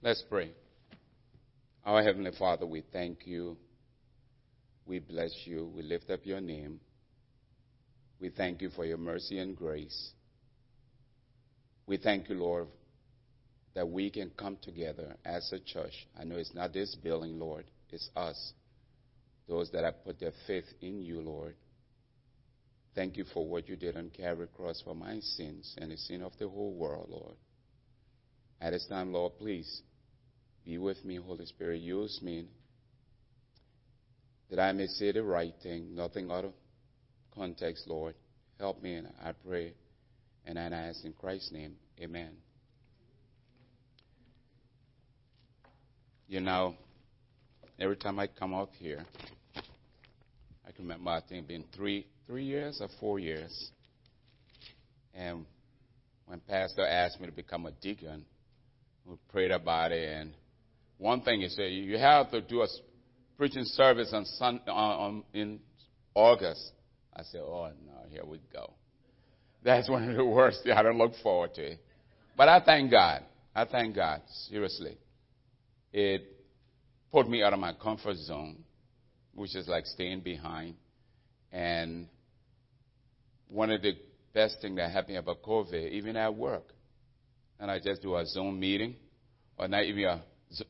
Let's pray. Our Heavenly Father, we thank you. We bless you. We lift up your name. We thank you for your mercy and grace. We thank you, Lord, that we can come together as a church. I know it's not this building, Lord, it's us, those that have put their faith in you, Lord. Thank you for what you did on Calvary Cross for my sins and the sin of the whole world, Lord. At this time, Lord, please be with me, Holy Spirit. Use me that I may say the right thing, nothing out of context, Lord. Help me, and I pray, and I ask in Christ's name, Amen. You know, every time I come up here, I can remember I think been three three years or four years, and when Pastor asked me to become a deacon, we prayed about it, and one thing he said, you have to do a preaching service on, Sun, on in August. I said, oh no, here we go. That's one of the worst I don't look forward to. It. But I thank God. I thank God, seriously. It put me out of my comfort zone, which is like staying behind. And one of the best things that happened about COVID, even at work, and I just do a Zoom meeting, or not even a,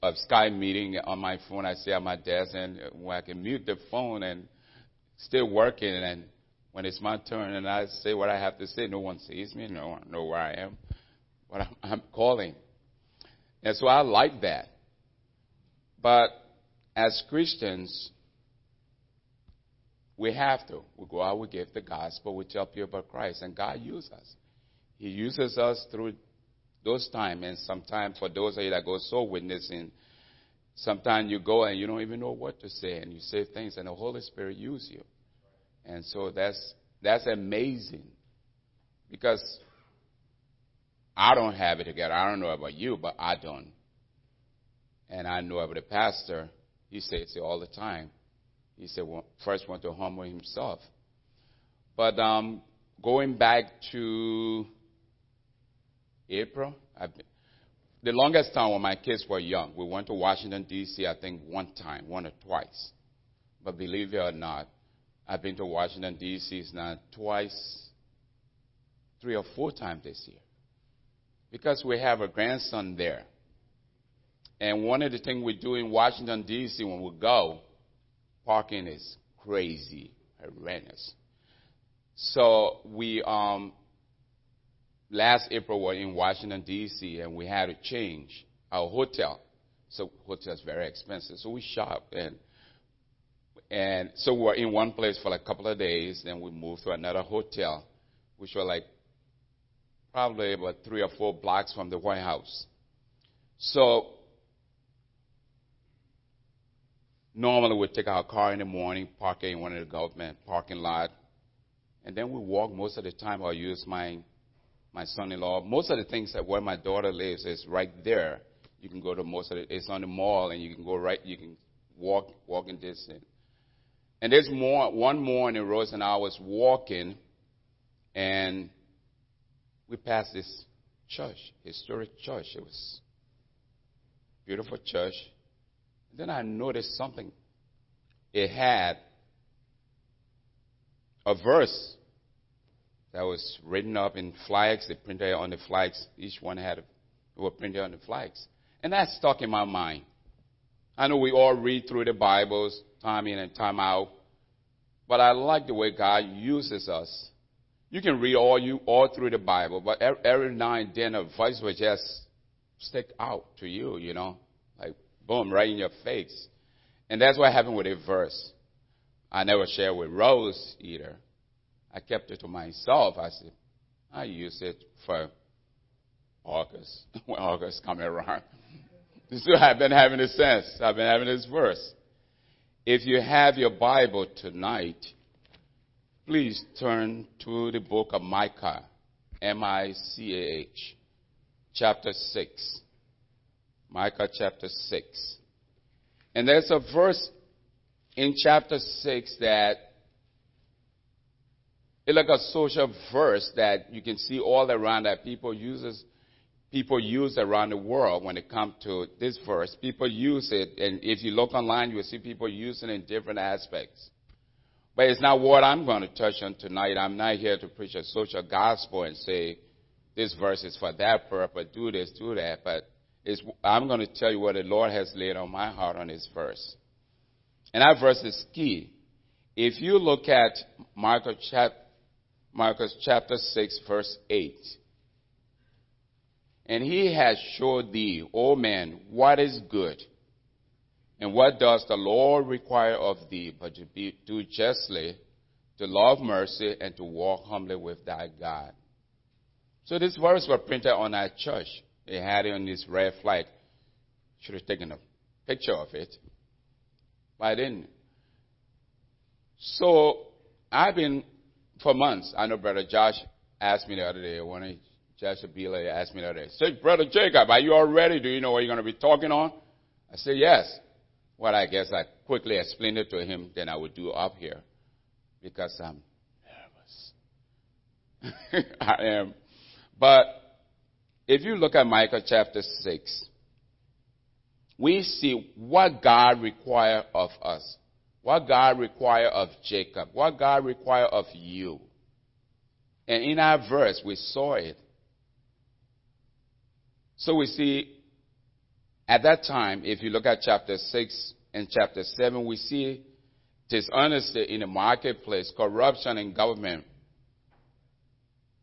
a Skype meeting on my phone. I stay at my desk, and uh, when I can mute the phone and still working, and when it's my turn, and I say what I have to say, no one sees me, no one know where I am, but I'm, I'm calling, and so I like that. But as Christians, we have to. We go out, we give the gospel, we tell people about Christ, and God uses us. He uses us through those times, and sometimes for those of you that go soul witnessing, sometimes you go and you don't even know what to say, and you say things, and the Holy Spirit uses you. And so that's that's amazing, because I don't have it together. I don't know about you, but I don't. And I know about the pastor. He says it all the time. He said, well, first want to humble himself. But um, going back to April, been, the longest time when my kids were young, we went to Washington, D.C., I think one time, one or twice. But believe it or not, I've been to Washington, D.C. now twice, three or four times this year. Because we have a grandson there. And one of the things we do in Washington, D.C., when we go, parking is crazy, horrendous. So we, um, last April we were in Washington D.C. and we had to change our hotel. So hotel is very expensive. So we shopped and and so we were in one place for like a couple of days. Then we moved to another hotel, which was like probably about three or four blocks from the White House. So Normally, we take our car in the morning, park it in one of the government parking lot, and then we walk most of the time. I'll use my my son-in-law. Most of the things that where my daughter lives is right there. You can go to most of it. It's on the mall, and you can go right. You can walk walking distance. And there's more. One morning, Rose and I was walking, and we passed this church, historic church. It was beautiful church. Then I noticed something. It had a verse that was written up in flags. They printed on the flags. Each one had a, were printed on the flags. And that stuck in my mind. I know we all read through the Bibles time in and time out, but I like the way God uses us. You can read all you all through the Bible, but every now and then a voice will just stick out to you, you know like boom, right in your face. And that's what happened with a verse. I never shared with Rose either. I kept it to myself. I said, I use it for August, when August coming around. So I've been having this sense. I've been having this verse. If you have your Bible tonight, please turn to the book of Micah, M-I-C-A-H, chapter 6. Micah chapter 6. And there's a verse in chapter 6 that it's like a social verse that you can see all around that people uses people use around the world when it comes to this verse. People use it, and if you look online, you'll see people using it in different aspects. But it's not what I'm going to touch on tonight. I'm not here to preach a social gospel and say this verse is for that purpose, do this, do that. But I'm going to tell you what the Lord has laid on my heart on this verse. And that verse is key. If you look at Marcus, chap- Marcus chapter 6, verse 8, and he has showed thee, O man, what is good, and what does the Lord require of thee, but to be, do justly, to love mercy, and to walk humbly with thy God. So this verse was printed on our church. They had it on this red flag. Should have taken a picture of it. But I didn't. So I've been for months. I know Brother Josh asked me the other day, one of Josh Abila asked me the other day, say, Brother Jacob, are you all ready? Do you know what you're going to be talking on? I said, yes. Well, I guess I quickly explained it to him, then I would do up here because I'm nervous. I am. But if you look at Micah chapter 6, we see what God requires of us, what God requires of Jacob, what God requires of you. And in our verse, we saw it. So we see at that time, if you look at chapter 6 and chapter 7, we see dishonesty in the marketplace, corruption in government,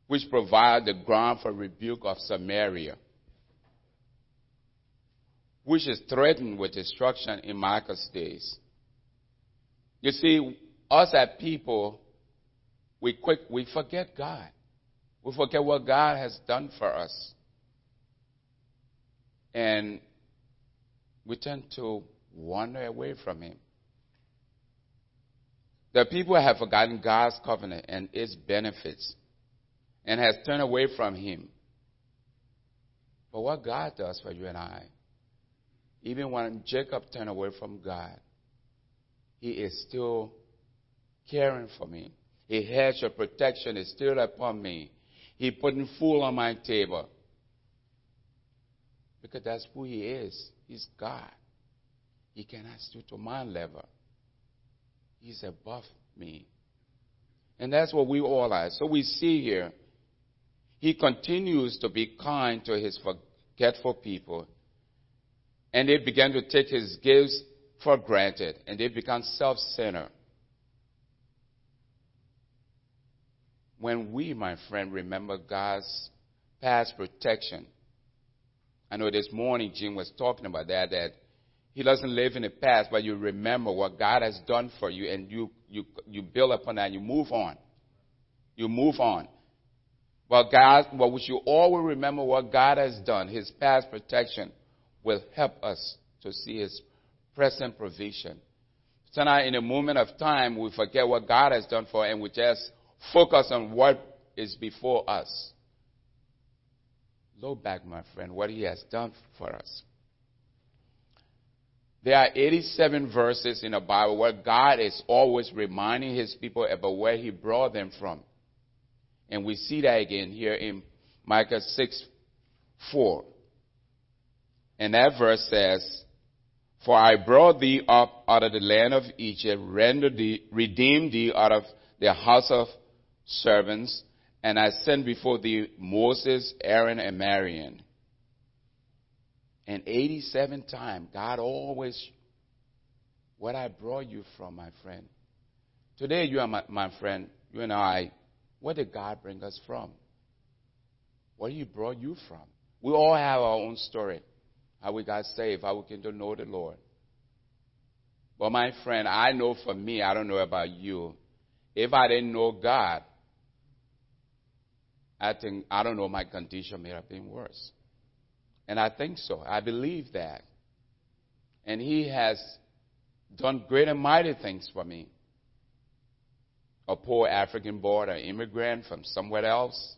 which provide the ground for rebuke of Samaria, which is threatened with destruction in Micah's days. You see, us as people, we quick we forget God. We forget what God has done for us. And we tend to wander away from Him. The people have forgotten God's covenant and its benefits and has turned away from Him. But what God does for you and I, even when Jacob turned away from God, He is still caring for me. His hedge of protection is still upon me. He putting food on my table. Because that's who He is. He's God. He cannot stoop to my level. He's above me. And that's what we all are. So we see here, he continues to be kind to his forgetful people. And they began to take his gifts for granted, and they become self centered. When we, my friend, remember God's past protection, I know this morning Jim was talking about that, that he doesn't live in the past, but you remember what God has done for you and you, you, you build upon that and you move on. You move on. But God, but we should always remember what God has done. His past protection will help us to see His present provision. Tonight, in a moment of time, we forget what God has done for us and we just focus on what is before us. Look back, my friend, what He has done for us. There are 87 verses in the Bible where God is always reminding His people about where He brought them from. And we see that again here in Micah 6 4. And that verse says, For I brought thee up out of the land of Egypt, rendered thee, redeemed thee out of the house of servants, and I sent before thee Moses, Aaron, and Miriam. And 87 times, God always, what I brought you from, my friend. Today, you are my, my friend, you and I, where did God bring us from? Where He brought you from? We all have our own story. How we got saved, how we came to know the Lord. But my friend, I know for me, I don't know about you. If I didn't know God, I think, I don't know, my condition may have been worse. And I think so. I believe that. And He has done great and mighty things for me. A poor African boy, an immigrant from somewhere else,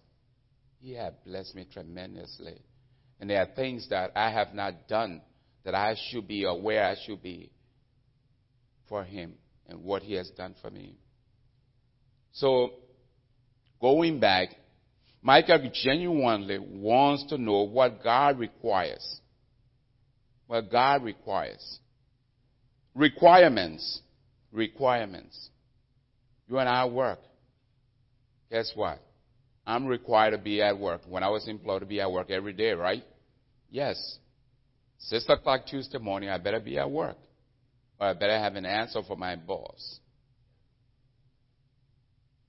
He has blessed me tremendously. And there are things that I have not done that I should be aware I should be for Him and what He has done for me. So, going back, Micah genuinely wants to know what God requires. What God requires. Requirements. Requirements. You and I work. Guess what? I'm required to be at work. When I was employed to be at work every day, right? Yes. Six o'clock Tuesday morning, I better be at work. Or I better have an answer for my boss.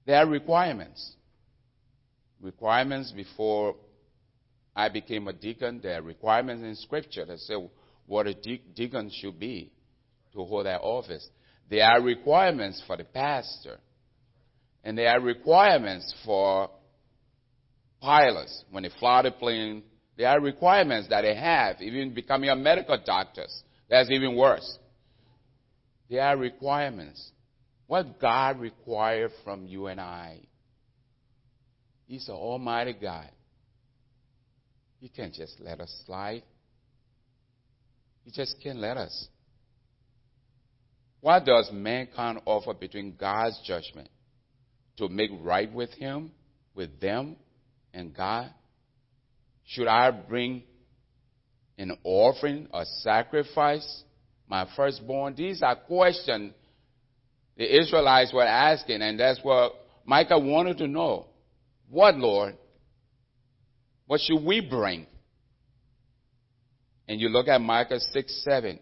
There are requirements. Requirements before I became a deacon. There are requirements in Scripture that say what a de- deacon should be to hold that office. There are requirements for the pastor. And there are requirements for pilots when they fly the plane. There are requirements that they have, even becoming a medical doctor. That's even worse. There are requirements. What God requires from you and I. He's an Almighty God. He can't just let us slide. He just can't let us. What does mankind offer between God's judgment to make right with Him, with them, and God? Should I bring an offering, a sacrifice, my firstborn? These are questions the Israelites were asking, and that's what Micah wanted to know. What, Lord? What should we bring? And you look at Micah 6 7.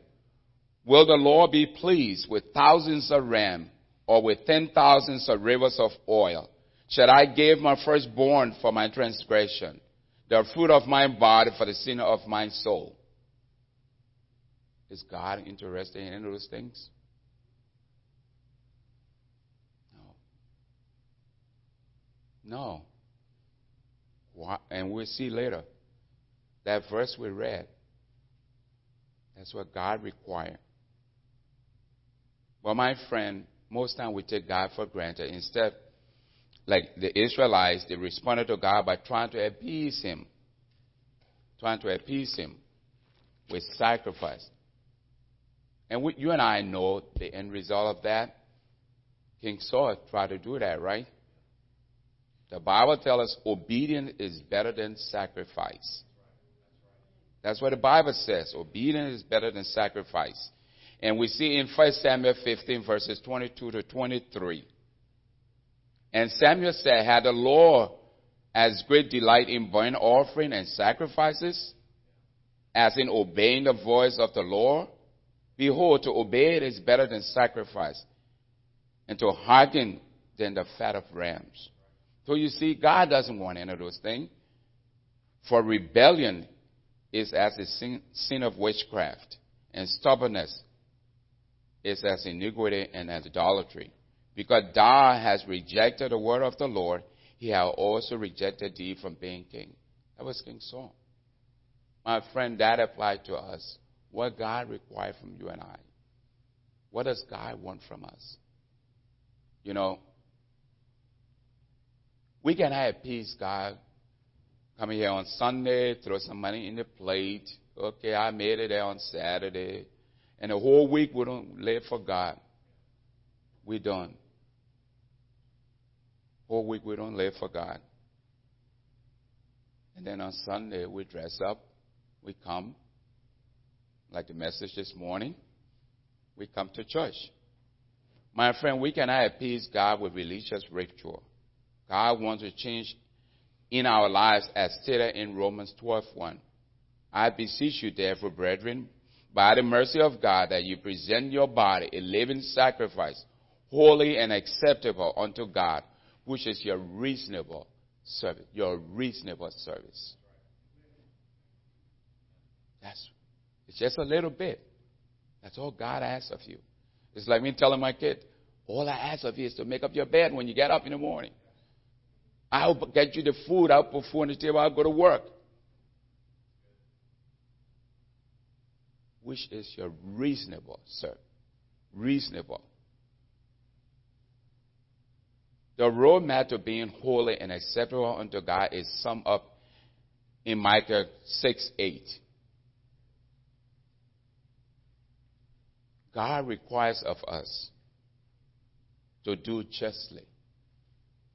Will the Lord be pleased with thousands of ram or with ten thousands of rivers of oil? Shall I give my firstborn for my transgression, the fruit of my body for the sin of my soul? Is God interested in any of those things? No. No. And we'll see later. That verse we read, that's what God required. But my friend, most time we take God for granted. Instead, like the Israelites, they responded to God by trying to appease Him. Trying to appease Him with sacrifice. And we, you and I know the end result of that. King Saul tried to do that, right? The Bible tells us obedience is better than sacrifice. That's what the Bible says. Obedience is better than sacrifice. And we see in 1 Samuel 15, verses 22 to 23. And Samuel said, Had the Lord as great delight in burnt offering and sacrifices as in obeying the voice of the Lord? Behold, to obey it is better than sacrifice, and to hearken than the fat of rams. So you see, God doesn't want any of those things. For rebellion is as a sin, sin of witchcraft, and stubbornness is as iniquity and as idolatry. Because thou hast rejected the word of the Lord, he has also rejected thee from being king. That was King Saul. My friend, that applied to us. What God required from you and I. What does God want from us? You know, we can have peace, God. Come here on Sunday, throw some money in the plate. Okay, I made it there on Saturday. And the whole week we don't live for God. We don't. Whole week we don't live for God. And then on Sunday we dress up, we come, like the message this morning, we come to church. My friend, we cannot appease God, with religious ritual. God wants to change in our lives as stated in Romans 12:1. I beseech you, therefore, brethren, by the mercy of God, that you present your body a living sacrifice, holy and acceptable unto God, which is your reasonable service. Your reasonable service. That's it's just a little bit. That's all God asks of you. It's like me telling my kid, all I ask of you is to make up your bed when you get up in the morning. I'll get you the food. I'll put food on the table. I'll go to work. Which is your reasonable, sir? Reasonable. The roadmap to being holy and acceptable unto God is summed up in Micah 6 8. God requires of us to do justly.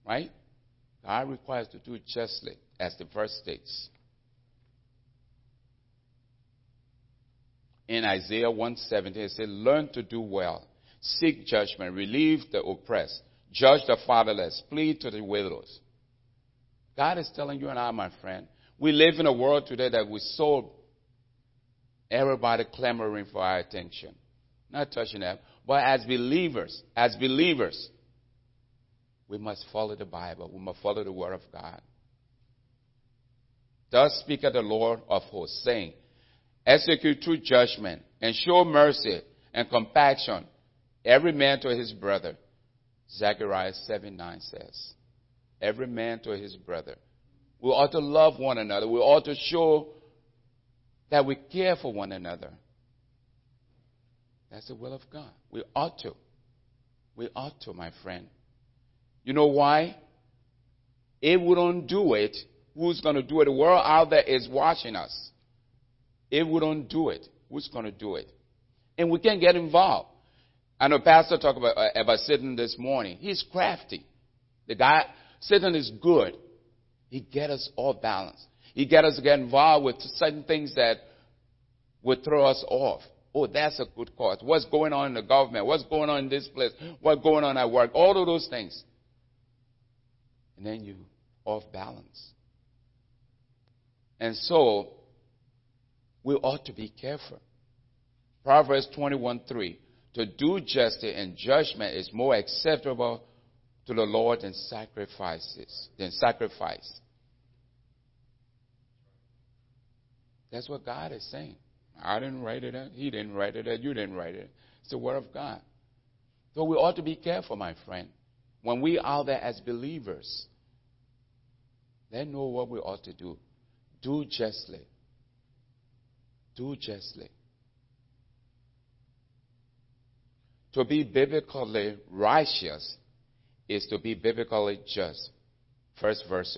Right? God requires to do justly, as the verse states. In Isaiah 117, it says, Learn to do well, seek judgment, relieve the oppressed, judge the fatherless, plead to the widows. God is telling you and I, my friend, we live in a world today that we so everybody clamoring for our attention. Not touching that. But as believers, as believers, we must follow the Bible. We must follow the Word of God. Thus speaketh the Lord of hosts, saying, Execute true judgment, and show mercy and compassion, every man to his brother. Zechariah 7 9 says, Every man to his brother. We ought to love one another. We ought to show that we care for one another. That's the will of God. We ought to. We ought to, my friend. You know why? If we don't do it, who's going to do it? The world out there is watching us. If we don't do it, who's going to do it? And we can get involved. I know Pastor talked about, uh, about Satan this morning. He's crafty. The guy, Satan is good. He get us all balanced. He get us to get involved with certain things that would throw us off. Oh, that's a good cause. What's going on in the government? What's going on in this place? What's going on at work? All of those things. And then you off balance. And so, we ought to be careful. Proverbs 21 3. To do justice and judgment is more acceptable to the Lord than sacrifices, than sacrifice. That's what God is saying. I didn't write it. He didn't write it. You didn't write it. It's the Word of God. So we ought to be careful, my friend. When we are there as believers, they know what we ought to do. Do justly. Do justly. To be biblically righteous is to be biblically just. First verse.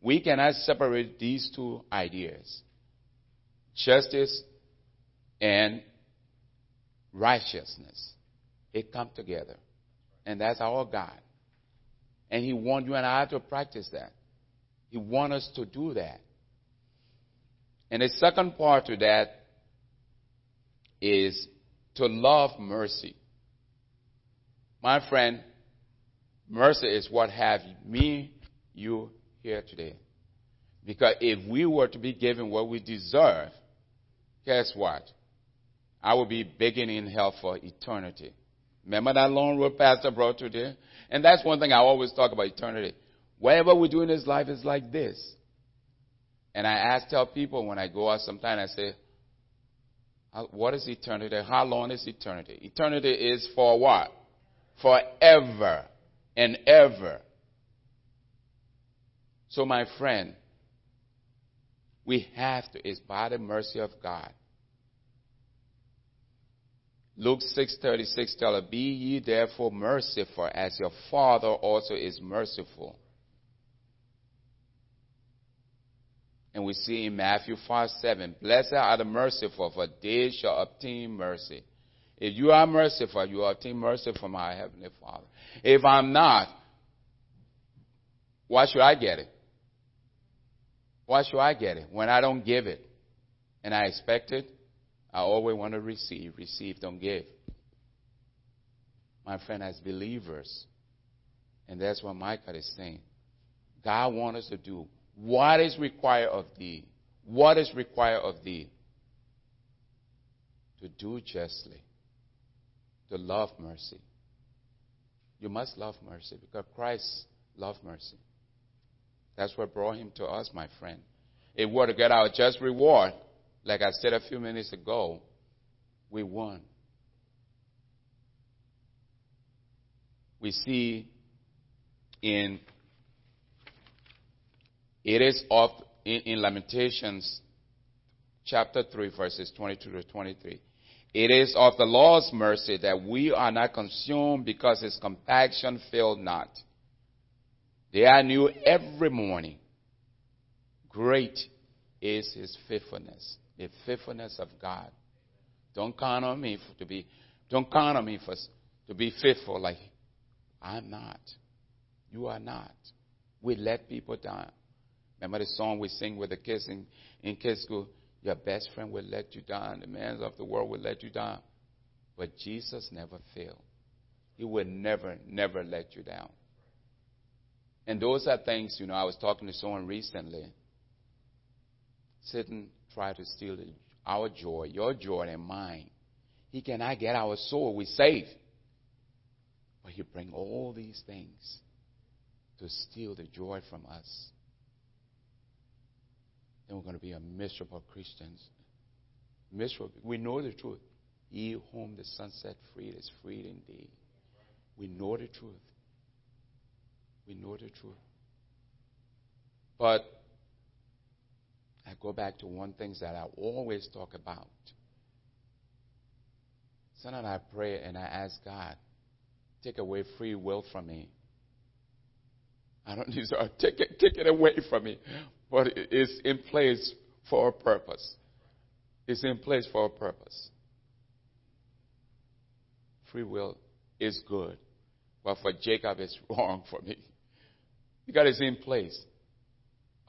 We cannot separate these two ideas justice and righteousness. It come together. And that's our God. And He wants you and I to practice that. He wants us to do that. And the second part to that is to love mercy. My friend, mercy is what have me, you here today. Because if we were to be given what we deserve, guess what? I will be begging in hell for eternity. Remember that long road pastor brought today? And that's one thing I always talk about eternity. Whatever we do in this life is like this. And I ask, tell people when I go out sometimes, I say, what is eternity? How long is eternity? Eternity is for what? Forever and ever. So, my friend, we have to, it's by the mercy of God. Luke 6:36 tell us, "Be ye therefore merciful, as your Father also is merciful." And we see in Matthew 5 7, Blessed are the merciful, for they shall obtain mercy. If you are merciful, you obtain mercy from our Heavenly Father. If I'm not, why should I get it? Why should I get it when I don't give it? And I expect it? I always want to receive. Receive, don't give. My friend, as believers, and that's what Micah is saying, God wants us to do what is required of thee. What is required of thee? To do justly, to love mercy. You must love mercy because Christ loved mercy. That's what brought him to us, my friend. If we're to get our just reward, like I said a few minutes ago, we won. We see in it is of in, in Lamentations chapter 3 verses 22 to 23. It is of the Lord's mercy that we are not consumed because his compassion failed not. They are new every morning. Great is his faithfulness the faithfulness of God. Don't count on me to be, don't count on me for, to be faithful like I'm not. You are not. We let people down. Remember the song we sing with the kids in, in kids school? Your best friend will let you down. The man of the world will let you down. But Jesus never failed. He will never, never let you down. And those are things, you know, I was talking to someone recently. Satan tried to steal our joy, your joy and mine. He cannot get our soul. We save. But he bring all these things to steal the joy from us. Then we're going to be a miserable Christians. Miserable. We know the truth. He whom the Son set free is free indeed. We know the truth. We know the truth. But I go back to one thing that I always talk about. Sometimes I pray and I ask God, take away free will from me. I don't need to take it, take it away from me. But it's in place for a purpose. It's in place for a purpose. Free will is good. But for Jacob, it's wrong for me. Because it's in place.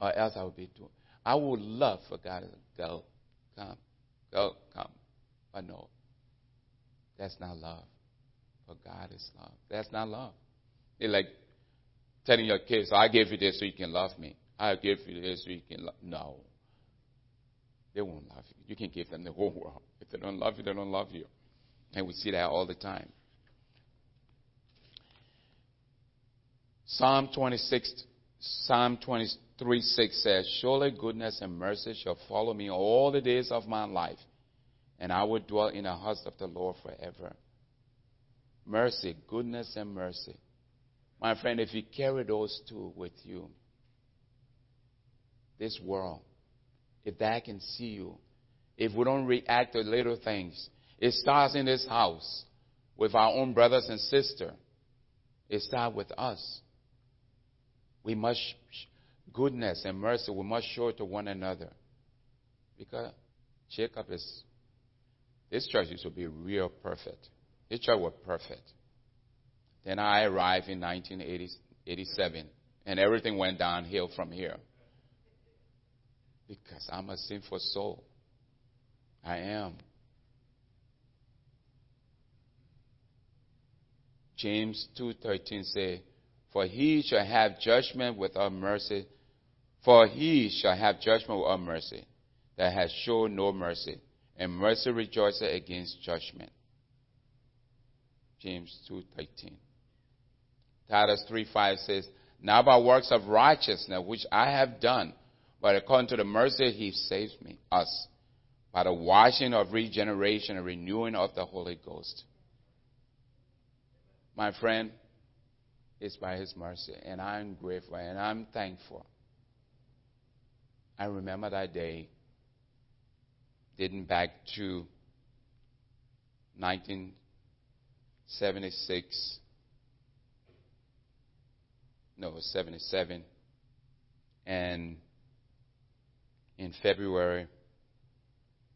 Or else I would be doing. I would love for God to go, come, go, come. But no. That's not love. For God is love. That's not love. It's like telling your kids, I gave you this so you can love me. I gave you this you can love. No. They won't love you. You can give them the whole world. If they don't love you, they don't love you. And we see that all the time. Psalm 26, Psalm 23 6 says, Surely goodness and mercy shall follow me all the days of my life, and I will dwell in the house of the Lord forever. Mercy, goodness, and mercy. My friend, if you carry those two with you, this world, if that can see you, if we don't react to little things, it starts in this house with our own brothers and sisters. It starts with us. We must, goodness and mercy, we must show it to one another. Because Jacob is, this church used to be real perfect. This church was perfect. Then I arrived in 1987, and everything went downhill from here. Because I'm a sinful soul. I am. James 2:13 say, "For he shall have judgment without mercy, for he shall have judgment without mercy, that has shown no mercy, and mercy rejoices against judgment." James 2:13. Titus 3:5 says, "Now by works of righteousness which I have done, but according to the mercy he saves me, us, by the washing of regeneration and renewing of the Holy Ghost." My friend, it's by His mercy, and I'm grateful and I'm thankful. I remember that day, dating back to 1976, no, 77, and in February,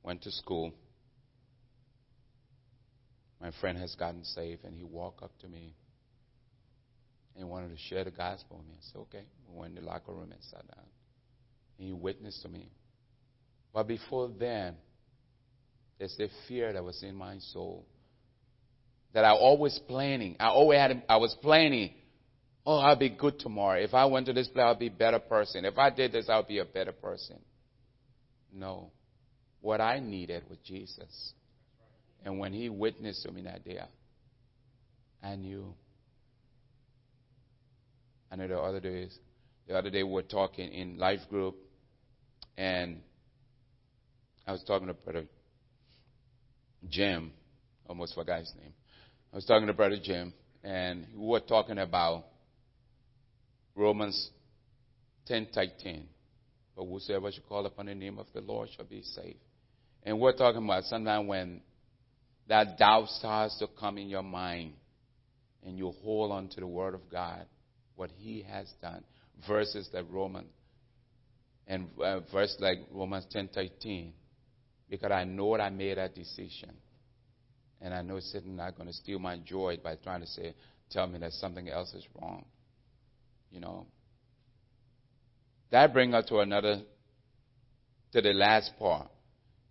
went to school my friend has gotten saved, and he walked up to me and wanted to share the gospel with me. I said, okay. We went in the locker room and sat down. And he witnessed to me. But before then, there's a fear that was in my soul that I always planning. I always had. I was planning. Oh, I'll be good tomorrow. If I went to this place, I'll be a better person. If I did this, I'll be a better person. No. What I needed was Jesus. And when he witnessed to me that day, I knew. I know the other days, the other day we were talking in life group, and I was talking to Brother Jim, almost forgot his name. I was talking to Brother Jim, and we were talking about Romans 10 13. But whosoever shall call upon the name of the Lord shall be saved. And we're talking about sometimes when that doubt starts to come in your mind and you hold on to the Word of God, what He has done, verses like Romans and uh, verse like Romans 10:13, because I know I made that decision, and I know Satan not going to steal my joy by trying to say, tell me that something else is wrong, you know. That brings us to another, to the last part.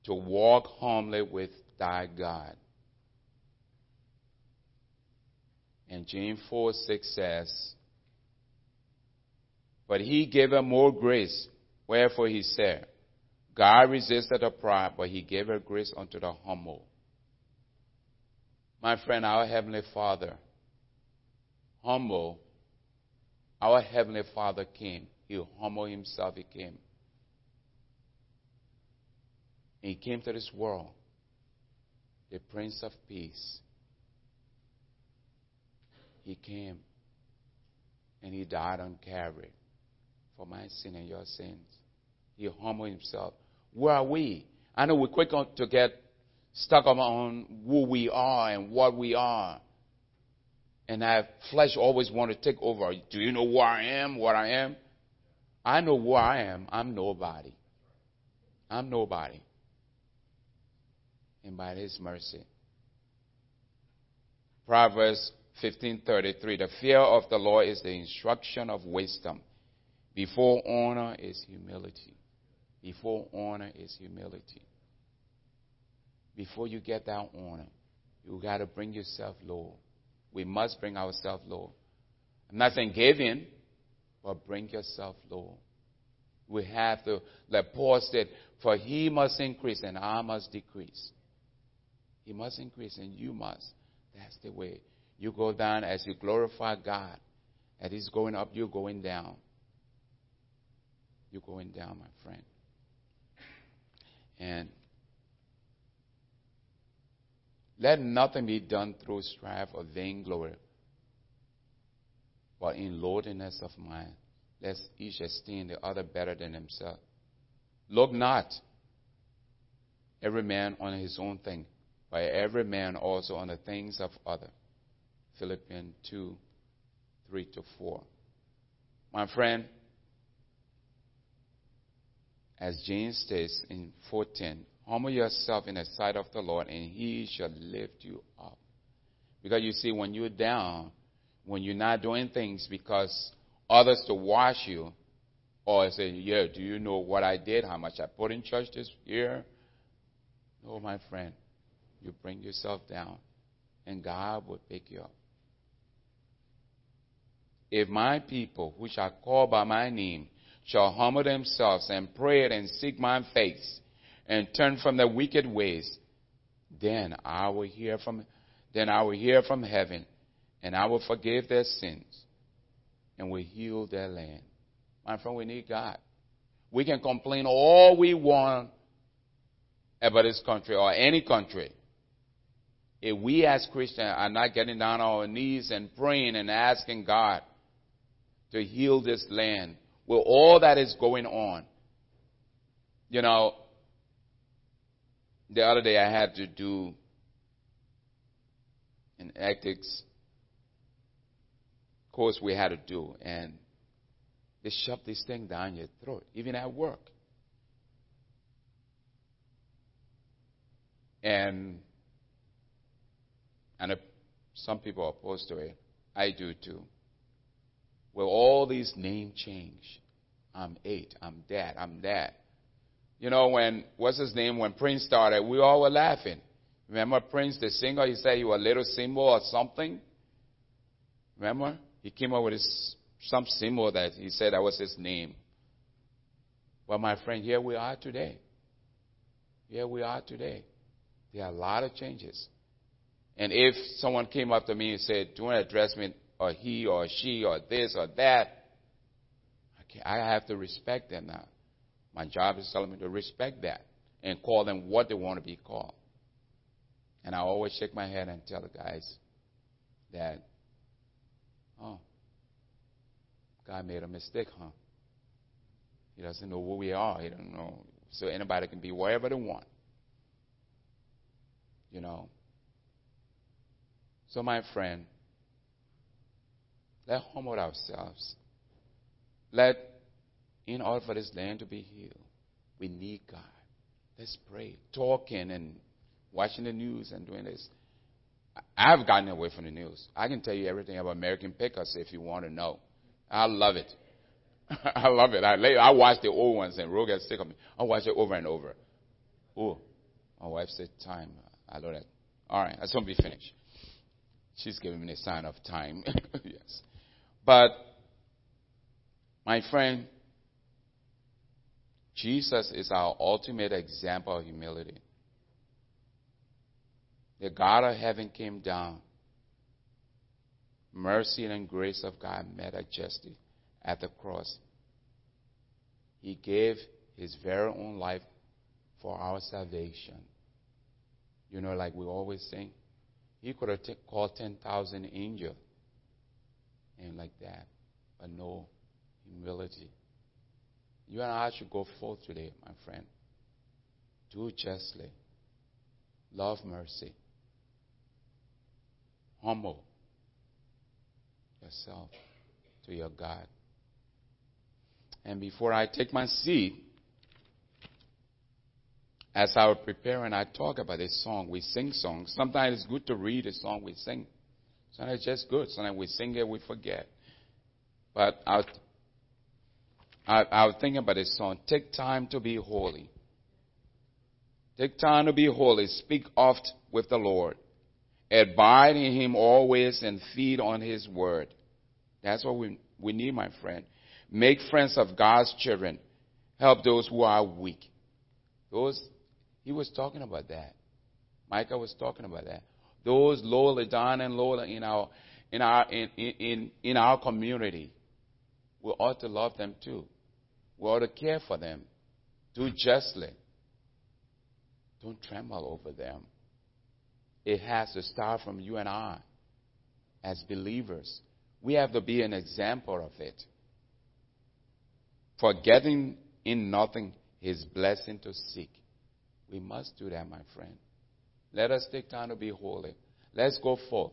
To walk humbly with thy God. And James 4 6 says, But he gave her more grace, wherefore he said, God resisted the proud, but he gave her grace unto the humble. My friend, our Heavenly Father, humble, our Heavenly Father came. He humbled himself, he came. He came to this world, the Prince of Peace. He came and he died on Calvary for my sin and your sins. He humbled himself. Where are we? I know we're quick to get stuck on who we are and what we are. And our flesh always want to take over. Do you know who I am, what I am? I know where I am. I'm nobody. I'm nobody. And by His mercy. Proverbs 15:33 The fear of the Lord is the instruction of wisdom. Before honor is humility. Before honor is humility. Before you get that honor, you got to bring yourself low. We must bring ourselves low. I'm not saying give in, but bring yourself low. We have to, like Paul said, for he must increase and I must decrease. He must increase and you must. That's the way. You go down as you glorify God. As He's going up, you're going down. You're going down, my friend. And let nothing be done through strife or vainglory, but in lowliness of mind. Let each esteem the other better than himself. Look not every man on his own thing, but every man also on the things of other. Philippians 2 3 to 4. My friend, as James states in 14, humble yourself in the sight of the Lord, and he shall lift you up. Because you see, when you're down, when you're not doing things because others to watch you, or say, yeah, do you know what I did, how much I put in church this year? No, my friend, you bring yourself down, and God will pick you up. If my people, which are called by my name, shall humble themselves and pray and seek my face and turn from their wicked ways, then I will hear from then I will hear from heaven and I will forgive their sins and will heal their land. My friend, we need God. We can complain all we want about this country or any country. If we as Christians are not getting down on our knees and praying and asking God to heal this land with all that is going on. You know, the other day I had to do an ethics course we had to do, and they shove this thing down your throat, even at work. And and some people are opposed to it. I do too. Well, all these name change. I'm eight. I'm that. I'm that. You know, when, what's his name? When Prince started, we all were laughing. Remember Prince, the singer? He said he was a little symbol or something. Remember? He came up with his, some symbol that he said that was his name. Well, my friend, here we are today. Here we are today. There are a lot of changes. And if someone came up to me and said, Do you want to address me or he or she or this or that. I have to respect them now. My job is telling me to respect that and call them what they want to be called. And I always shake my head and tell the guys that, oh, God made a mistake, huh? He doesn't know who we are. He doesn't know. So anybody can be wherever they want. You know. So, my friend, Let's humble ourselves. Let, in order for this land to be healed, we need God. Let's pray. Talking and watching the news and doing this. I've gotten away from the news. I can tell you everything about American Pickers if you want to know. I love it. I love it. I, I watch the old ones and Rogan stick on me. I watch it over and over. Oh, my wife said time. I know that. All right, just want to be finished. She's giving me a sign of time. yes. But, my friend, Jesus is our ultimate example of humility. The God of heaven came down. Mercy and grace of God met at justice at the cross. He gave his very own life for our salvation. You know, like we always sing, he could have t- called 10,000 angels and like that, but no humility. You and I should go forth today, my friend. Do justly. Love mercy. Humble yourself to your God. And before I take my seat, as I was preparing, I talk about this song. We sing songs. Sometimes it's good to read a song we sing. Sometimes it's just good. Sometimes we sing it, we forget. But I, I, I was thinking about this song. Take time to be holy. Take time to be holy. Speak oft with the Lord. Abide in Him always and feed on His word. That's what we, we need, my friend. Make friends of God's children. Help those who are weak. Those, he was talking about that. Micah was talking about that. Those lowly down and lowly in our, in our, in, in, in our community. We ought to love them too. We ought to care for them. Do justly. Don't tremble over them. It has to start from you and I as believers. We have to be an example of it. Forgetting in nothing his blessing to seek. We must do that, my friend. Let us take time to be holy. Let's go forth.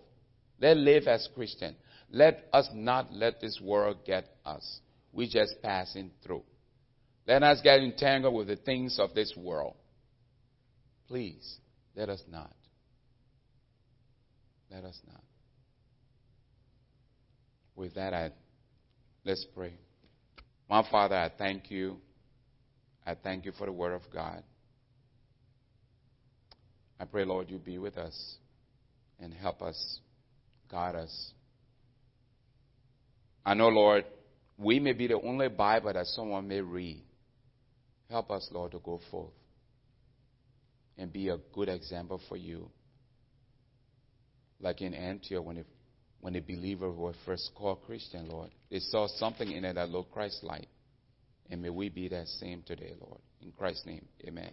Let's live as Christians. Let us not let this world get us. We're just passing through. Let us get entangled with the things of this world. Please, let us not. Let us not. With that, I, let's pray. My Father, I thank you. I thank you for the Word of God. I pray, Lord, you be with us and help us, guide us. I know, Lord, we may be the only Bible that someone may read. Help us, Lord, to go forth and be a good example for you. Like in Antioch, when, it, when the believers were first called Christian, Lord, they saw something in it that looked Christ like. And may we be that same today, Lord. In Christ's name, amen.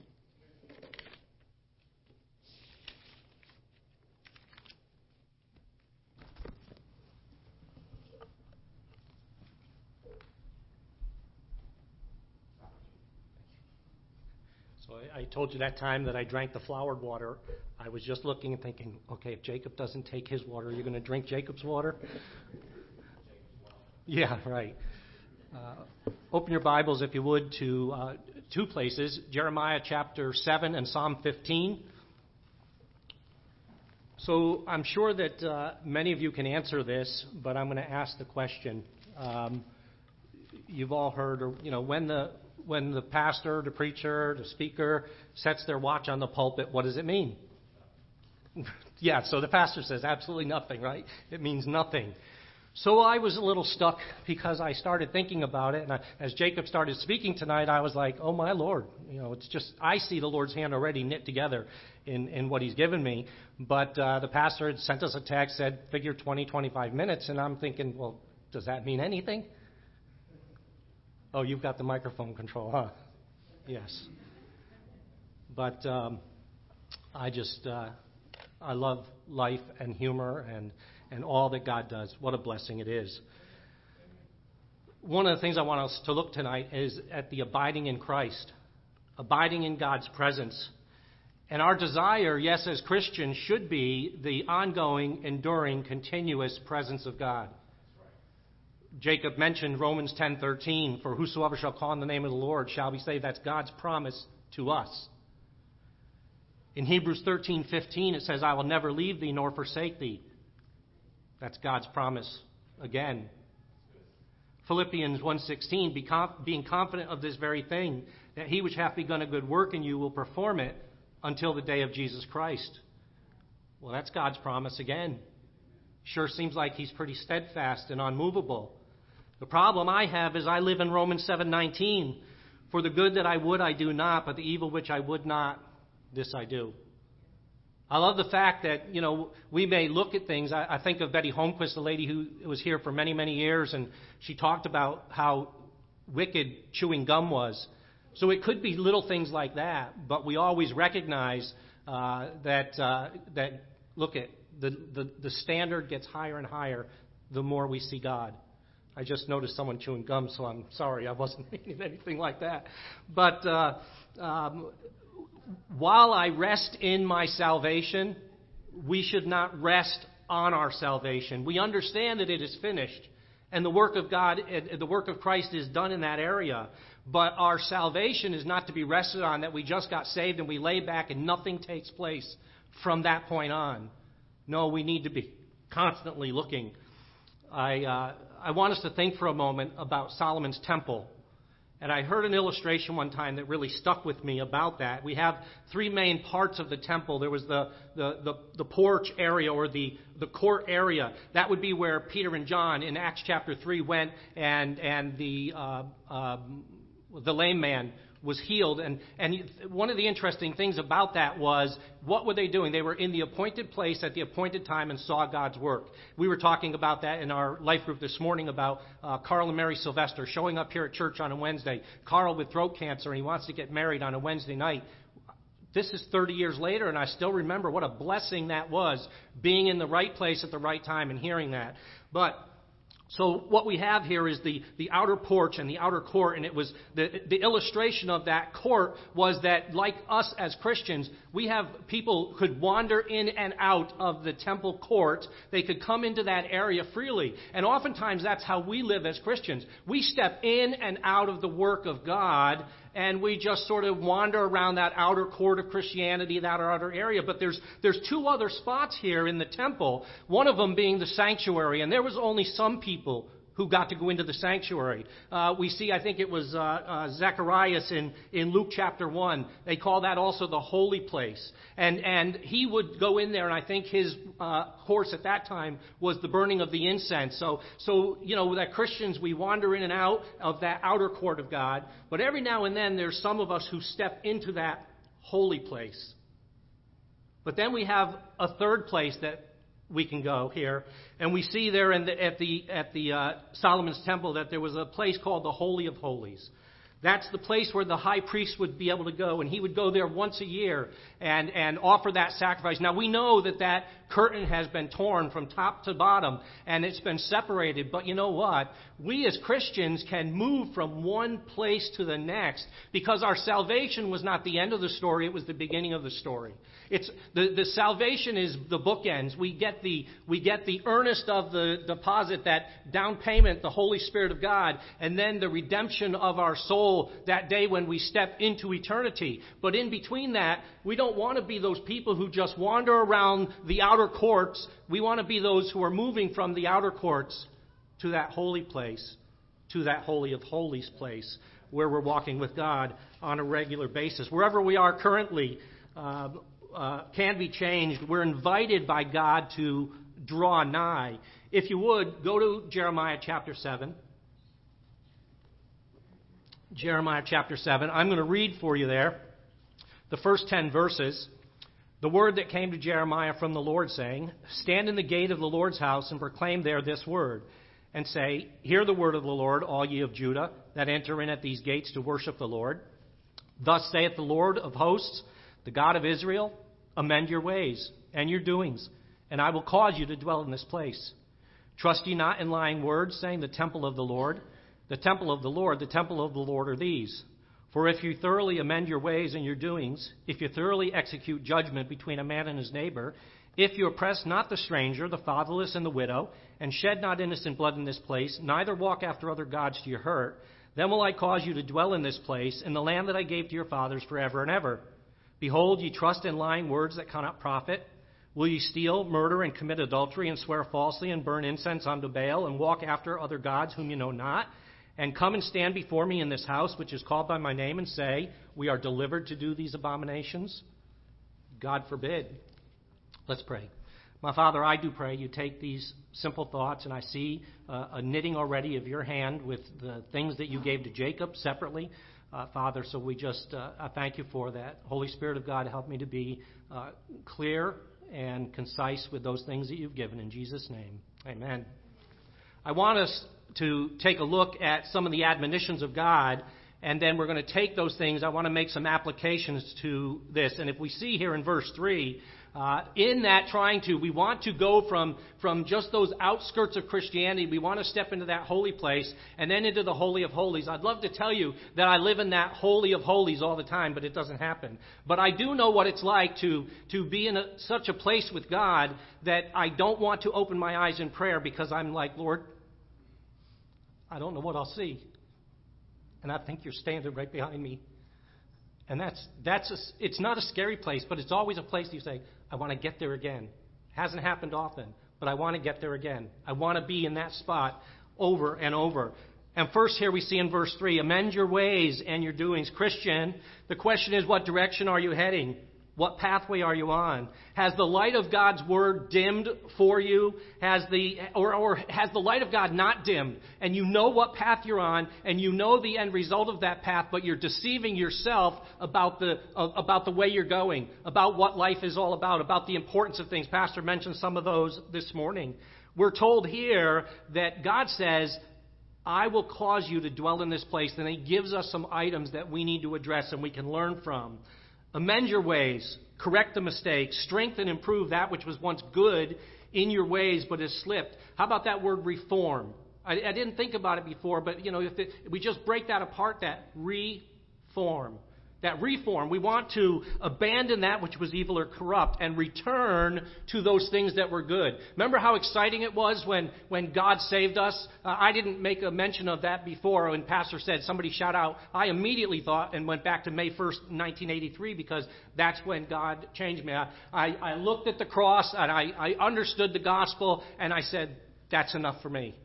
So I, told you that time that I drank the flowered water. I was just looking and thinking, okay, if Jacob doesn't take his water, you're you going to drink Jacob's water? Yeah, right. Uh, open your Bibles, if you would, to uh, two places Jeremiah chapter 7 and Psalm 15. So I'm sure that uh, many of you can answer this, but I'm going to ask the question. Um, you've all heard, or, you know, when the when the pastor, the preacher, the speaker sets their watch on the pulpit, what does it mean? yeah, so the pastor says absolutely nothing, right? It means nothing. So I was a little stuck because I started thinking about it, and I, as Jacob started speaking tonight, I was like, "Oh my Lord!" You know, it's just I see the Lord's hand already knit together in in what He's given me. But uh, the pastor had sent us a text said, "Figure 20, 25 minutes," and I'm thinking, "Well, does that mean anything?" Oh, you've got the microphone control, huh? Yes. But um, I just uh, I love life and humor and and all that God does. What a blessing it is. One of the things I want us to look tonight is at the abiding in Christ, abiding in God's presence. And our desire, yes, as Christians, should be the ongoing, enduring, continuous presence of God. Jacob mentioned Romans 10:13, "For whosoever shall call on the name of the Lord shall be saved." That's God's promise to us. In Hebrews 13:15 it says, "I will never leave thee nor forsake thee." That's God's promise again. Philippians 1:16, being confident of this very thing, that he which hath begun a good work in you will perform it until the day of Jesus Christ. Well, that's God's promise again. Sure seems like he's pretty steadfast and unmovable. The problem I have is I live in Romans 7:19. For the good that I would I do not, but the evil which I would not, this I do. I love the fact that, you know, we may look at things. I, I think of Betty Holmquist, the lady who was here for many, many years, and she talked about how wicked chewing gum was. So it could be little things like that, but we always recognize uh, that, uh, that, look at, the, the, the standard gets higher and higher the more we see God. I just noticed someone chewing gum, so I'm sorry. I wasn't meaning anything like that. But uh, um, while I rest in my salvation, we should not rest on our salvation. We understand that it is finished, and the work of God, the work of Christ is done in that area. But our salvation is not to be rested on that we just got saved and we lay back and nothing takes place from that point on. No, we need to be constantly looking. I, uh, I want us to think for a moment about Solomon's temple. And I heard an illustration one time that really stuck with me about that. We have three main parts of the temple. There was the, the, the, the, porch area or the, the court area. That would be where Peter and John in Acts chapter 3 went and, and the, uh, uh, the lame man was healed. And, and one of the interesting things about that was what were they doing? They were in the appointed place at the appointed time and saw God's work. We were talking about that in our life group this morning about uh, Carl and Mary Sylvester showing up here at church on a Wednesday. Carl with throat cancer and he wants to get married on a Wednesday night. This is 30 years later, and I still remember what a blessing that was, being in the right place at the right time and hearing that. But so what we have here is the, the outer porch and the outer court, and it was the, the illustration of that court was that like us as Christians, we have people could wander in and out of the temple court. They could come into that area freely. And oftentimes that's how we live as Christians. We step in and out of the work of God and we just sort of wander around that outer court of Christianity, that outer area. But there's, there's two other spots here in the temple, one of them being the sanctuary, and there was only some people who got to go into the sanctuary. Uh, we see, I think it was uh, uh, Zacharias in, in Luke chapter 1. They call that also the holy place. And, and he would go in there, and I think his uh, course at that time was the burning of the incense. So, so, you know, that Christians, we wander in and out of that outer court of God. But every now and then, there's some of us who step into that holy place. But then we have a third place that we can go here. And we see there the, at the, at the uh, Solomon's temple that there was a place called the Holy of Holies. That's the place where the high priest would be able to go, and he would go there once a year and, and offer that sacrifice. Now, we know that that curtain has been torn from top to bottom, and it's been separated, but you know what? We as Christians can move from one place to the next because our salvation was not the end of the story, it was the beginning of the story. It's, the, the salvation is the bookends. We get the, we get the earnest of the deposit, that down payment, the Holy Spirit of God, and then the redemption of our soul that day when we step into eternity. But in between that, we don't want to be those people who just wander around the outer courts. We want to be those who are moving from the outer courts to that holy place, to that holy of holies place, where we're walking with God on a regular basis. Wherever we are currently, uh, uh, can be changed. We're invited by God to draw nigh. If you would, go to Jeremiah chapter 7. Jeremiah chapter 7. I'm going to read for you there the first 10 verses. The word that came to Jeremiah from the Lord, saying, Stand in the gate of the Lord's house and proclaim there this word, and say, Hear the word of the Lord, all ye of Judah, that enter in at these gates to worship the Lord. Thus saith the Lord of hosts, the God of Israel, amend your ways and your doings, and I will cause you to dwell in this place. Trust ye not in lying words, saying, The temple of the Lord. The temple of the Lord, the temple of the Lord are these. For if you thoroughly amend your ways and your doings, if you thoroughly execute judgment between a man and his neighbor, if you oppress not the stranger, the fatherless, and the widow, and shed not innocent blood in this place, neither walk after other gods to your hurt, then will I cause you to dwell in this place, in the land that I gave to your fathers forever and ever. Behold, ye trust in lying words that cannot profit. Will ye steal, murder, and commit adultery, and swear falsely, and burn incense unto Baal, and walk after other gods whom you know not? And come and stand before me in this house, which is called by my name, and say, We are delivered to do these abominations? God forbid. Let's pray. My Father, I do pray you take these simple thoughts, and I see uh, a knitting already of your hand with the things that you gave to Jacob separately. Uh, Father, so we just, uh, I thank you for that. Holy Spirit of God, help me to be uh, clear and concise with those things that you've given. In Jesus' name, amen. I want us to take a look at some of the admonitions of God, and then we're going to take those things. I want to make some applications to this. And if we see here in verse 3, uh, in that trying to, we want to go from, from just those outskirts of Christianity. We want to step into that holy place and then into the Holy of Holies. I'd love to tell you that I live in that Holy of Holies all the time, but it doesn't happen. But I do know what it's like to, to be in a, such a place with God that I don't want to open my eyes in prayer because I'm like, Lord, I don't know what I'll see. And I think you're standing right behind me. And that's, that's a, it's not a scary place, but it's always a place you say, I want to get there again. Hasn't happened often, but I want to get there again. I want to be in that spot over and over. And first, here we see in verse 3 amend your ways and your doings. Christian, the question is, what direction are you heading? What pathway are you on? Has the light of God's word dimmed for you? Has the or, or has the light of God not dimmed? And you know what path you're on, and you know the end result of that path, but you're deceiving yourself about the about the way you're going, about what life is all about, about the importance of things. Pastor mentioned some of those this morning. We're told here that God says, I will cause you to dwell in this place. And He gives us some items that we need to address and we can learn from. Amend your ways, correct the mistakes, strengthen and improve that which was once good in your ways but has slipped. How about that word reform? I, I didn't think about it before, but you know, if, it, we just break that apart, that reform that reform. We want to abandon that which was evil or corrupt and return to those things that were good. Remember how exciting it was when, when God saved us? Uh, I didn't make a mention of that before when Pastor said, somebody shout out. I immediately thought and went back to May 1st, 1983, because that's when God changed me. I, I, I looked at the cross and I, I understood the gospel and I said, that's enough for me.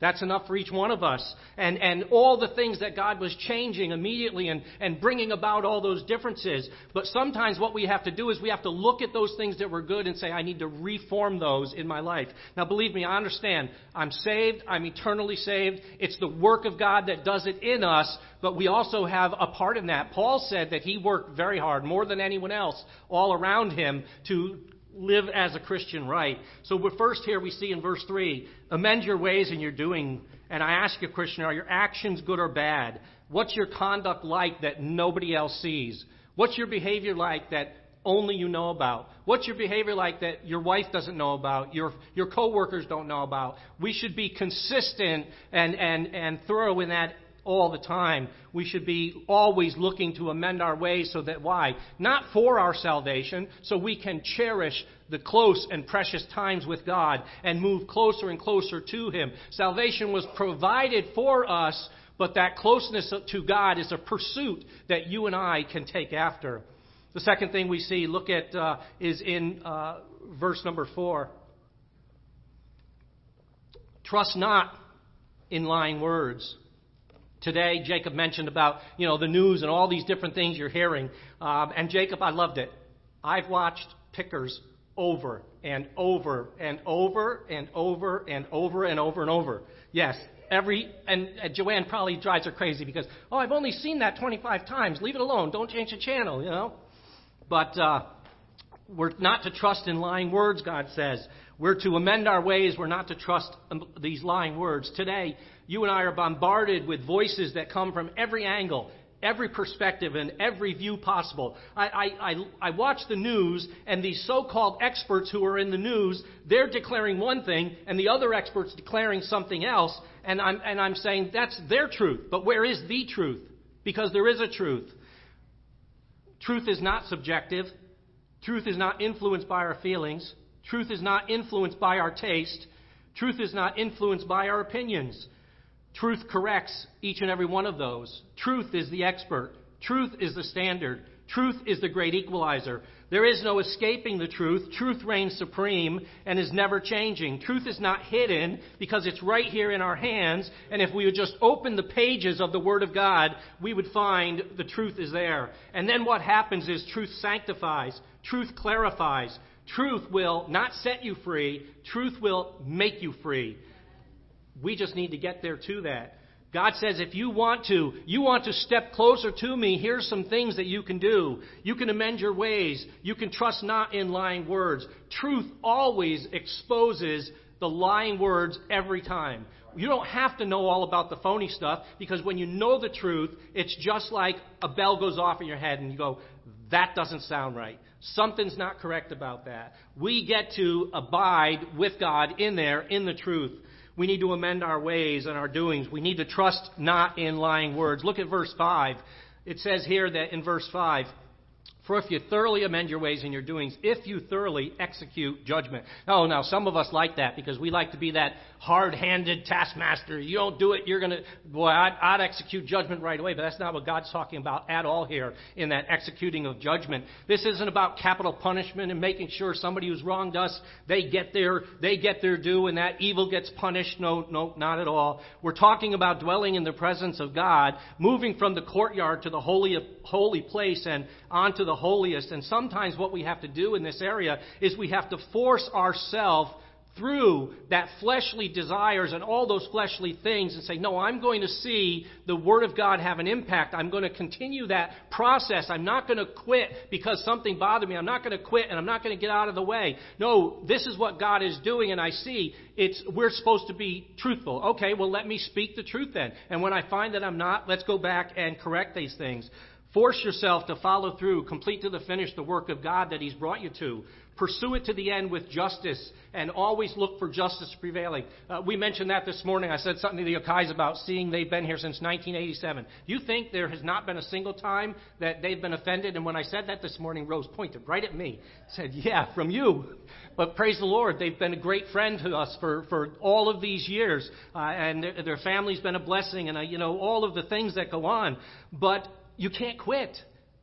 That's enough for each one of us. And, and all the things that God was changing immediately and, and bringing about all those differences. But sometimes what we have to do is we have to look at those things that were good and say, I need to reform those in my life. Now, believe me, I understand. I'm saved. I'm eternally saved. It's the work of God that does it in us, but we also have a part in that. Paul said that he worked very hard, more than anyone else, all around him to live as a Christian right. So first here we see in verse 3, amend your ways and your doing. And I ask you, Christian, are your actions good or bad? What's your conduct like that nobody else sees? What's your behavior like that only you know about? What's your behavior like that your wife doesn't know about, your, your coworkers don't know about? We should be consistent and, and, and thorough in that all the time. We should be always looking to amend our ways so that why? Not for our salvation, so we can cherish the close and precious times with God and move closer and closer to Him. Salvation was provided for us, but that closeness to God is a pursuit that you and I can take after. The second thing we see, look at, uh, is in uh, verse number four. Trust not in lying words Today, Jacob mentioned about, you know, the news and all these different things you're hearing. Um, and Jacob, I loved it. I've watched pickers over and over and over and over and over and over and over. Yes, every, and, and Joanne probably drives her crazy because, oh, I've only seen that 25 times. Leave it alone. Don't change the channel, you know. But uh, we're not to trust in lying words, God says. We're to amend our ways. We're not to trust these lying words. Today, you and I are bombarded with voices that come from every angle, every perspective, and every view possible. I, I, I, I watch the news, and these so called experts who are in the news, they're declaring one thing, and the other experts declaring something else, and I'm, and I'm saying that's their truth. But where is the truth? Because there is a truth. Truth is not subjective. Truth is not influenced by our feelings. Truth is not influenced by our taste. Truth is not influenced by our opinions. Truth corrects each and every one of those. Truth is the expert. Truth is the standard. Truth is the great equalizer. There is no escaping the truth. Truth reigns supreme and is never changing. Truth is not hidden because it's right here in our hands. And if we would just open the pages of the Word of God, we would find the truth is there. And then what happens is truth sanctifies, truth clarifies. Truth will not set you free, truth will make you free. We just need to get there to that. God says, if you want to, you want to step closer to me, here's some things that you can do. You can amend your ways. You can trust not in lying words. Truth always exposes the lying words every time. You don't have to know all about the phony stuff because when you know the truth, it's just like a bell goes off in your head and you go, that doesn't sound right. Something's not correct about that. We get to abide with God in there, in the truth. We need to amend our ways and our doings. We need to trust not in lying words. Look at verse 5. It says here that in verse 5, for if you thoroughly amend your ways and your doings, if you thoroughly execute judgment. Oh, now some of us like that because we like to be that hard-handed taskmaster. You don't do it, you're going to, boy, I'd, I'd, execute judgment right away. But that's not what God's talking about at all here in that executing of judgment. This isn't about capital punishment and making sure somebody who's wronged us, they get their, they get their due and that evil gets punished. No, no, not at all. We're talking about dwelling in the presence of God, moving from the courtyard to the holy, holy place and onto the holiest. And sometimes what we have to do in this area is we have to force ourselves through that fleshly desires and all those fleshly things and say, No, I'm going to see the Word of God have an impact. I'm going to continue that process. I'm not going to quit because something bothered me. I'm not going to quit and I'm not going to get out of the way. No, this is what God is doing, and I see it's we're supposed to be truthful. Okay, well, let me speak the truth then. And when I find that I'm not, let's go back and correct these things. Force yourself to follow through, complete to the finish the work of God that He's brought you to. Pursue it to the end with justice and always look for justice prevailing. Uh, we mentioned that this morning. I said something to the Okais about seeing they've been here since 1987. You think there has not been a single time that they've been offended? And when I said that this morning, Rose pointed right at me, said, Yeah, from you. But praise the Lord, they've been a great friend to us for, for all of these years. Uh, and their, their family's been a blessing, and, uh, you know, all of the things that go on. But you can't quit.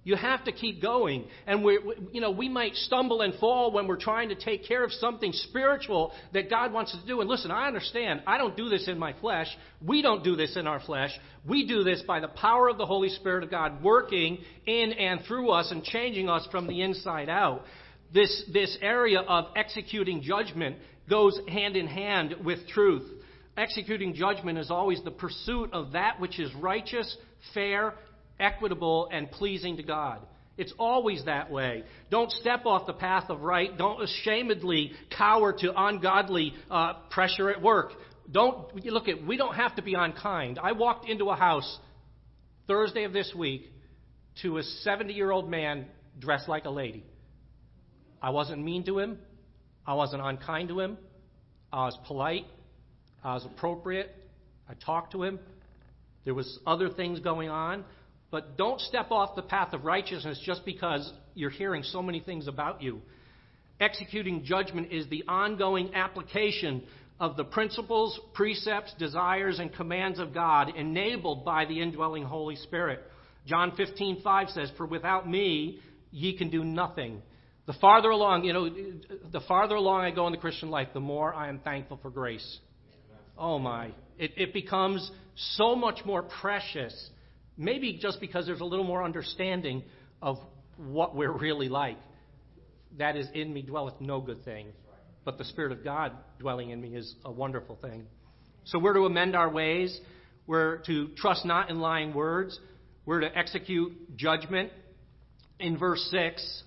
You have to keep going. And we, you know, we might stumble and fall when we're trying to take care of something spiritual that God wants us to do. And listen, I understand. I don't do this in my flesh. We don't do this in our flesh. We do this by the power of the Holy Spirit of God working in and through us and changing us from the inside out. This, this area of executing judgment goes hand in hand with truth. Executing judgment is always the pursuit of that which is righteous, fair, equitable, and pleasing to God. It's always that way. Don't step off the path of right. Don't ashamedly cower to ungodly uh, pressure at work. Don't look at. We don't have to be unkind. I walked into a house Thursday of this week to a 70-year-old man dressed like a lady. I wasn't mean to him. I wasn't unkind to him. I was polite. I was appropriate. I talked to him. There was other things going on. But don't step off the path of righteousness just because you're hearing so many things about you. Executing judgment is the ongoing application of the principles, precepts, desires, and commands of God enabled by the indwelling Holy Spirit. John 15:5 says, "For without me ye can do nothing." The farther along, you know, the farther along I go in the Christian life, the more I am thankful for grace. Oh my. It, it becomes so much more precious Maybe just because there's a little more understanding of what we're really like. That is in me dwelleth no good thing. But the Spirit of God dwelling in me is a wonderful thing. So we're to amend our ways. We're to trust not in lying words. We're to execute judgment. In verse 6,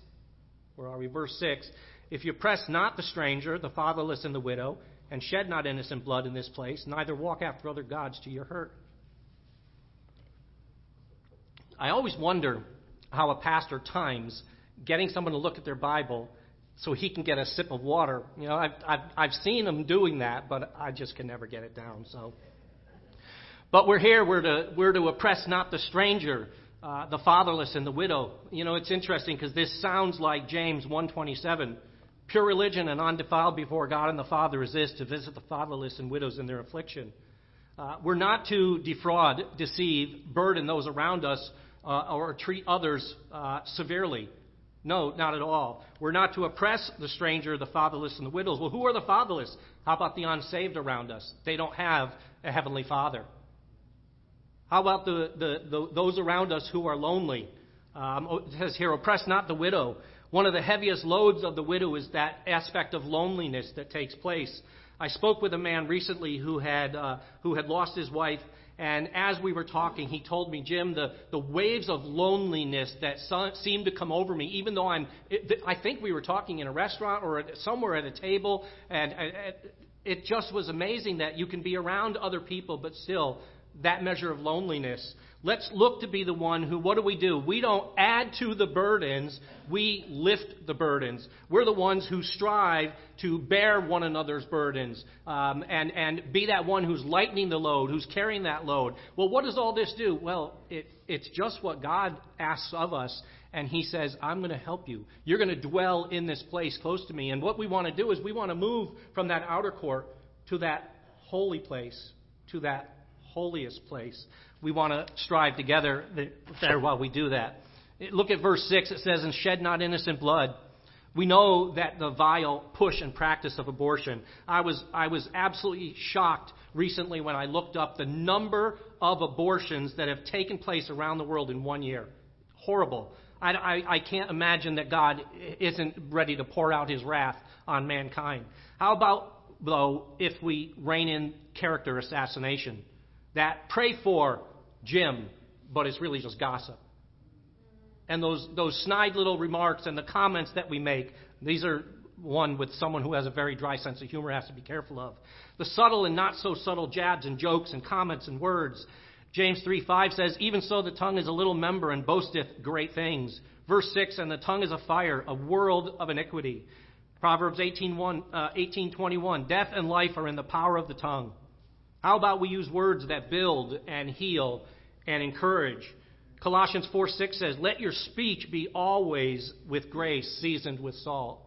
where are we? Verse 6. If you press not the stranger, the fatherless, and the widow, and shed not innocent blood in this place, neither walk after other gods to your hurt. I always wonder how a pastor times getting someone to look at their Bible so he can get a sip of water. You know, I've, I've, I've seen him doing that, but I just can never get it down. So, but we're here. We're to we're to oppress not the stranger, uh, the fatherless, and the widow. You know, it's interesting because this sounds like James 1:27. Pure religion and undefiled before God and the Father is this to visit the fatherless and widows in their affliction. Uh, we're not to defraud, deceive, burden those around us uh, or treat others uh, severely. No, not at all. We're not to oppress the stranger, the fatherless, and the widows. Well, who are the fatherless? How about the unsaved around us? They don't have a heavenly father. How about the, the, the those around us who are lonely? Um, oh, it says here, oppress not the widow. One of the heaviest loads of the widow is that aspect of loneliness that takes place. I spoke with a man recently who had, uh, who had lost his wife and as we were talking, he told me, Jim, the, the waves of loneliness that so, seemed to come over me, even though I'm, it, I think we were talking in a restaurant or at, somewhere at a table, and, and it just was amazing that you can be around other people, but still that measure of loneliness. Let's look to be the one who, what do we do? We don't add to the burdens, we lift the burdens. We're the ones who strive to bear one another's burdens um, and, and be that one who's lightening the load, who's carrying that load. Well, what does all this do? Well, it, it's just what God asks of us. And He says, I'm going to help you. You're going to dwell in this place close to me. And what we want to do is we want to move from that outer court to that holy place, to that holiest place we want to strive together there while we do that. Look at verse 6. It says, And shed not innocent blood. We know that the vile push and practice of abortion. I was, I was absolutely shocked recently when I looked up the number of abortions that have taken place around the world in one year. Horrible. I, I, I can't imagine that God isn't ready to pour out his wrath on mankind. How about, though, if we rein in character assassination? That pray for Jim, but it's really just gossip. And those, those snide little remarks and the comments that we make, these are one with someone who has a very dry sense of humor has to be careful of. The subtle and not so subtle jabs and jokes and comments and words. James 3 5 says, Even so, the tongue is a little member and boasteth great things. Verse 6 And the tongue is a fire, a world of iniquity. Proverbs 18, uh, 18 21 Death and life are in the power of the tongue. How about we use words that build and heal and encourage. Colossians 4 6 says, Let your speech be always with grace, seasoned with salt.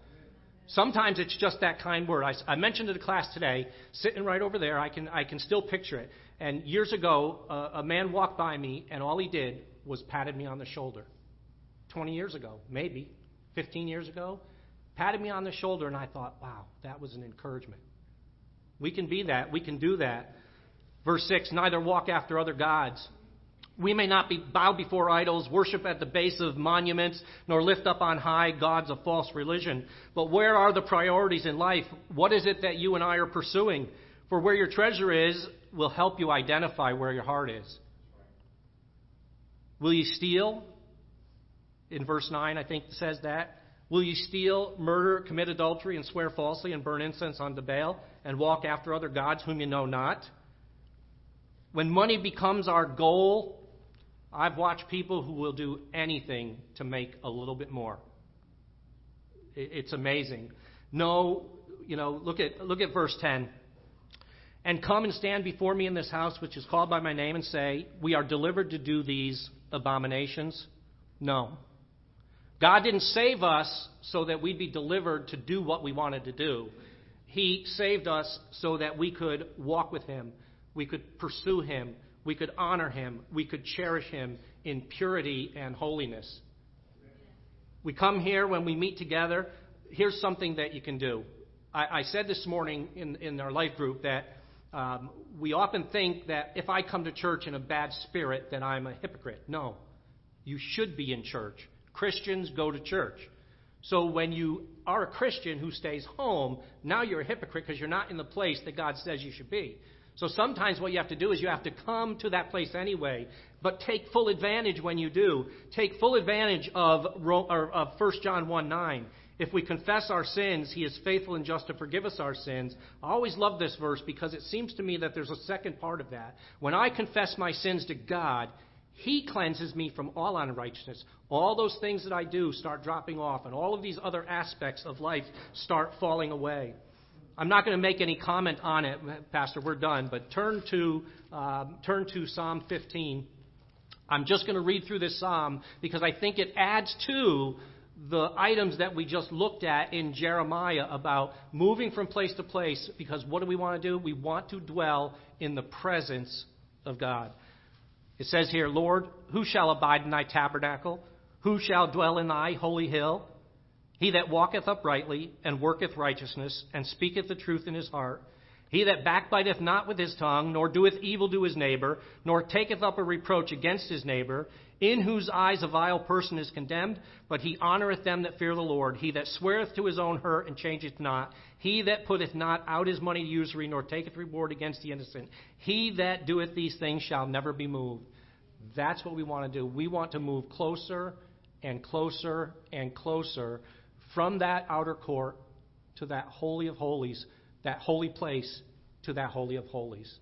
Sometimes it's just that kind word. I, I mentioned to the class today, sitting right over there, I can, I can still picture it. And years ago, uh, a man walked by me, and all he did was patted me on the shoulder. 20 years ago, maybe, 15 years ago, patted me on the shoulder, and I thought, wow, that was an encouragement. We can be that. We can do that. Verse 6 Neither walk after other gods we may not be, bow before idols, worship at the base of monuments, nor lift up on high gods of false religion. But where are the priorities in life? What is it that you and I are pursuing? For where your treasure is will help you identify where your heart is. Will you steal? In verse 9, I think it says that. Will you steal, murder, commit adultery, and swear falsely, and burn incense unto Baal, and walk after other gods whom you know not? When money becomes our goal, I've watched people who will do anything to make a little bit more. It's amazing. No, you know, look at look at verse 10. And come and stand before me in this house which is called by my name and say, We are delivered to do these abominations. No. God didn't save us so that we'd be delivered to do what we wanted to do. He saved us so that we could walk with Him, we could pursue Him, we could honor him, we could cherish him in purity and holiness. We come here when we meet together. Here's something that you can do. I, I said this morning in, in our life group that um, we often think that if I come to church in a bad spirit, that I'm a hypocrite. No. You should be in church. Christians go to church. So when you are a Christian who stays home, now you're a hypocrite because you're not in the place that God says you should be. So sometimes what you have to do is you have to come to that place anyway, but take full advantage when you do. Take full advantage of, of 1 John 1 9. If we confess our sins, he is faithful and just to forgive us our sins. I always love this verse because it seems to me that there's a second part of that. When I confess my sins to God, he cleanses me from all unrighteousness. All those things that I do start dropping off, and all of these other aspects of life start falling away. I'm not going to make any comment on it, Pastor. We're done. But turn to um, turn to Psalm 15. I'm just going to read through this psalm because I think it adds to the items that we just looked at in Jeremiah about moving from place to place. Because what do we want to do? We want to dwell in the presence of God. It says here, Lord, who shall abide in thy tabernacle? Who shall dwell in thy holy hill? He that walketh uprightly, and worketh righteousness, and speaketh the truth in his heart. He that backbiteth not with his tongue, nor doeth evil to his neighbor, nor taketh up a reproach against his neighbor, in whose eyes a vile person is condemned, but he honoureth them that fear the Lord. He that sweareth to his own hurt and changeth not. He that putteth not out his money to usury, nor taketh reward against the innocent. He that doeth these things shall never be moved. That's what we want to do. We want to move closer and closer and closer from that outer court to that Holy of Holies, that holy place to that Holy of Holies.